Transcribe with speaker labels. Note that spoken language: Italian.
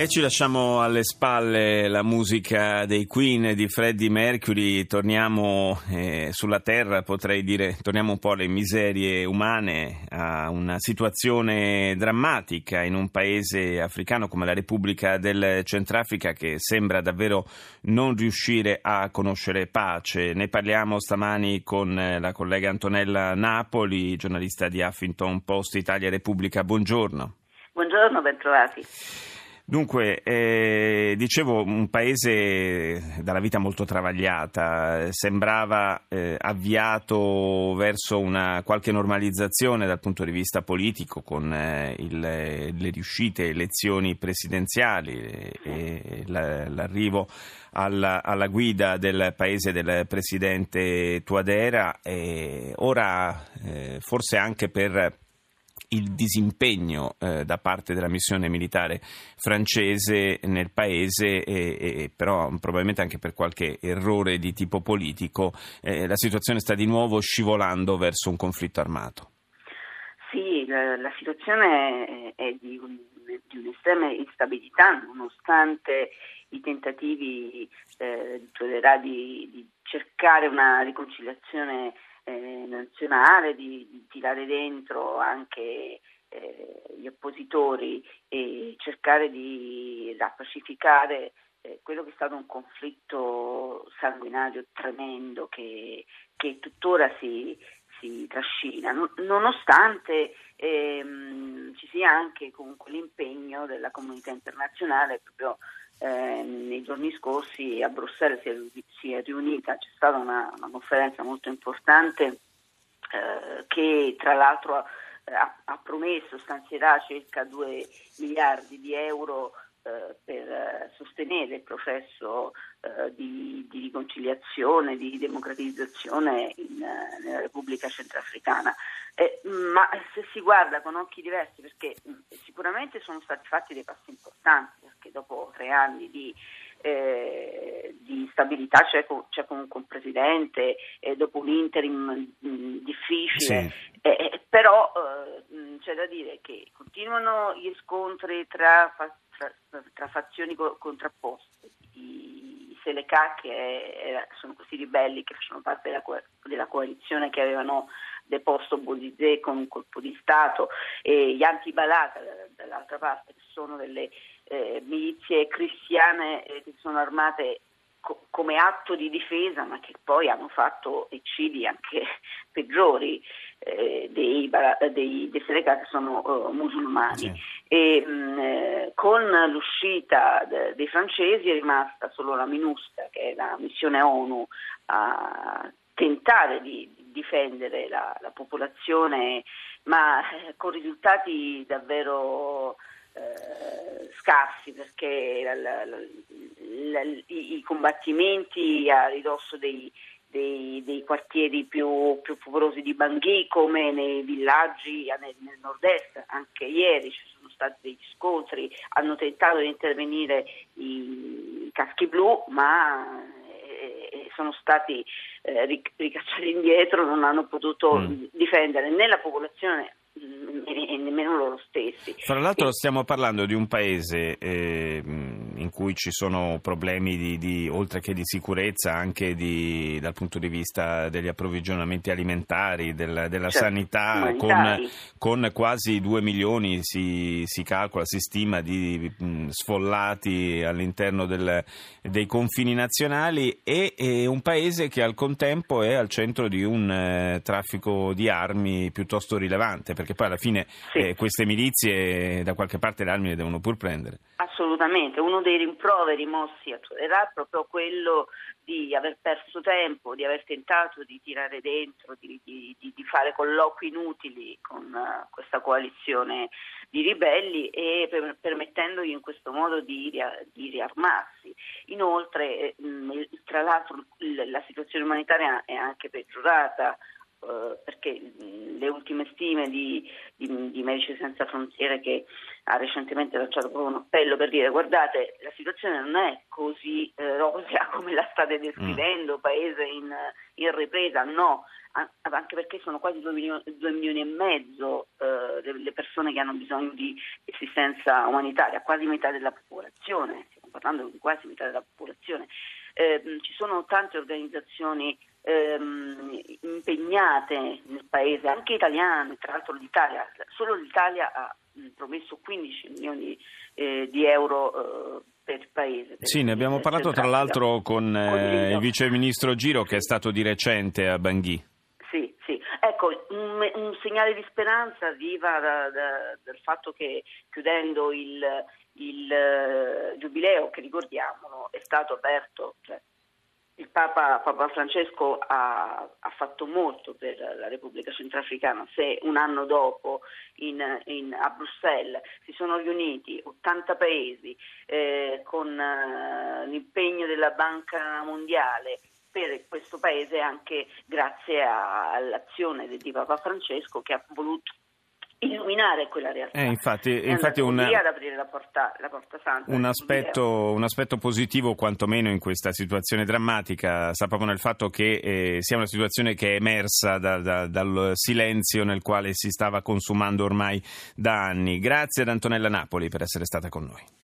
Speaker 1: E ci lasciamo alle spalle la musica dei Queen di Freddie Mercury, torniamo eh, sulla terra, potrei dire, torniamo un po' alle miserie umane, a una situazione drammatica in un paese africano come la Repubblica del Centrafrica che sembra davvero non riuscire a conoscere pace. Ne parliamo stamani con eh, la collega Antonella Napoli, giornalista di Huffington Post Italia Repubblica. Buongiorno.
Speaker 2: Buongiorno, bentrovati.
Speaker 1: Dunque, eh, dicevo, un paese dalla vita molto travagliata, sembrava eh, avviato verso una qualche normalizzazione dal punto di vista politico con eh, il, le riuscite elezioni presidenziali e la, l'arrivo alla, alla, guida del paese del presidente Tuadera ora eh, forse anche per il disimpegno eh, da parte della missione militare francese nel paese, e, e, però probabilmente anche per qualche errore di tipo politico, eh, la situazione sta di nuovo scivolando verso un conflitto armato.
Speaker 2: Sì, la, la situazione è di, un, di, un'estrema instabilità nonostante i tentativi eh, di, di cercare una riconciliazione nazionale, di, di, tirare dentro anche eh, gli oppositori e cercare di pacificare eh, quello che è stato un conflitto sanguinario tremendo che, che tuttora si, si trascina, nonostante ehm, ci sia anche comunque l'impegno della comunità internazionale proprio eh, nei giorni scorsi a Bruxelles si è, si è riunita, c'è stata una, una conferenza molto importante eh, che tra l'altro eh, ha, ha, promesso stanzierà circa 2 miliardi di euro eh, per eh, sostenere il processo eh, di, di, riconciliazione, di democratizzazione in, nella Repubblica Centrafricana. ma se si guarda con occhi diversi, perché sicuramente sono stati fatti dei passi importanti, perché dopo tre anni di, eh, di stabilità c'è, c'è, comunque un presidente, eh, dopo un interim mh, mm, difficile, sì. Eh, eh, però mh, mm, c'è da dire che continuano gli scontri tra, tra, tra fazioni co- contrapposte. I, i Seleka, che è, sono questi ribelli che facevano parte della, della coalizione che avevano deposto Bozizé con un colpo di Stato e gli anti-Balaka dall'altra parte che sono delle eh, milizie cristiane eh, che sono armate co- come atto di difesa ma che poi hanno fatto eccidi anche peggiori eh, dei, dei, dei che sono uh, musulmani sì. e mh, mm, eh, con l'uscita de- dei francesi è rimasta solo la MINUSTA che è la missione ONU a tentare di difendere la, la popolazione ma eh, con risultati davvero eh, scarsi perché la, la, la, i, i, combattimenti a ridosso dei, dei, dei quartieri più, più, popolosi di Bangui come nei villaggi nel, nel nord-est, anche ieri ci sono stati degli scontri, hanno tentato di intervenire i, caschi blu ma eh, sono stati eh, ricacciati indietro, non hanno potuto mm. difendere né la popolazione e nemmeno loro stessi.
Speaker 1: Fra l'altro stiamo parlando di un paese eh, in cui ci sono problemi di, di, oltre che di sicurezza anche di, dal punto di vista degli approvvigionamenti alimentari, del, della certo, sanità, con, con, quasi 2 milioni si, si, calcola, si stima di mh, sfollati all'interno del, dei confini nazionali e, e, un paese che al contempo è al centro di un eh, traffico di armi piuttosto rilevante perché poi alla fine sì. eh, queste milizie da qualche parte le armi le devono pur prendere.
Speaker 2: Assolutamente, uno dei rimproveri mossi a Tuareg è proprio quello di aver perso tempo, di aver tentato di tirare dentro, di, di, di fare colloqui inutili con uh, questa coalizione di ribelli e per, permettendogli in questo modo di, di riarmarsi. Inoltre, mh, tra l'altro, la situazione umanitaria è anche peggiorata eh, perché le ultime stime di, di, di, Medici Senza Frontiere che ha recentemente lanciato proprio un appello per dire guardate la situazione non è così eh, rosea come la state descrivendo, mm. paese in, in, ripresa, no, anche perché sono quasi 2 milioni, 2 milioni e mezzo eh, le persone che hanno bisogno di assistenza umanitaria, quasi metà della popolazione, stiamo parlando di quasi metà della popolazione. Eh, ci sono tante organizzazioni ehm, impegnate nel paese, anche italiane, tra l'altro l'Italia, solo l'Italia ha promesso 15 milioni eh, di euro eh, per il paese. Per
Speaker 1: sì, ne abbiamo parlato tra l'altro con eh, il vice ministro Giro che è stato di recente a Bangui.
Speaker 2: Sì, sì. Ecco, un, un segnale di speranza arriva da, da, dal fatto che chiudendo il, il uh, giubileo, che ricordiamolo, è stato aperto, cioè, il Papa, Papa Francesco ha, ha, fatto molto per la Repubblica Centrafricana, se un anno dopo in, in, a Bruxelles si sono riuniti 80 paesi eh, con eh, l'impegno della Banca Mondiale per questo paese anche grazie a, all'azione di Papa Francesco che ha voluto illuminare quella realtà.
Speaker 1: Eh, infatti, infatti una,
Speaker 2: ad aprire la porta, la porta santa.
Speaker 1: Un aspetto, un aspetto, positivo quantomeno in questa situazione drammatica sta proprio nel fatto che eh, sia una situazione che è emersa da, da, dal silenzio nel quale si stava consumando ormai da anni. Grazie ad Antonella Napoli per essere stata con noi.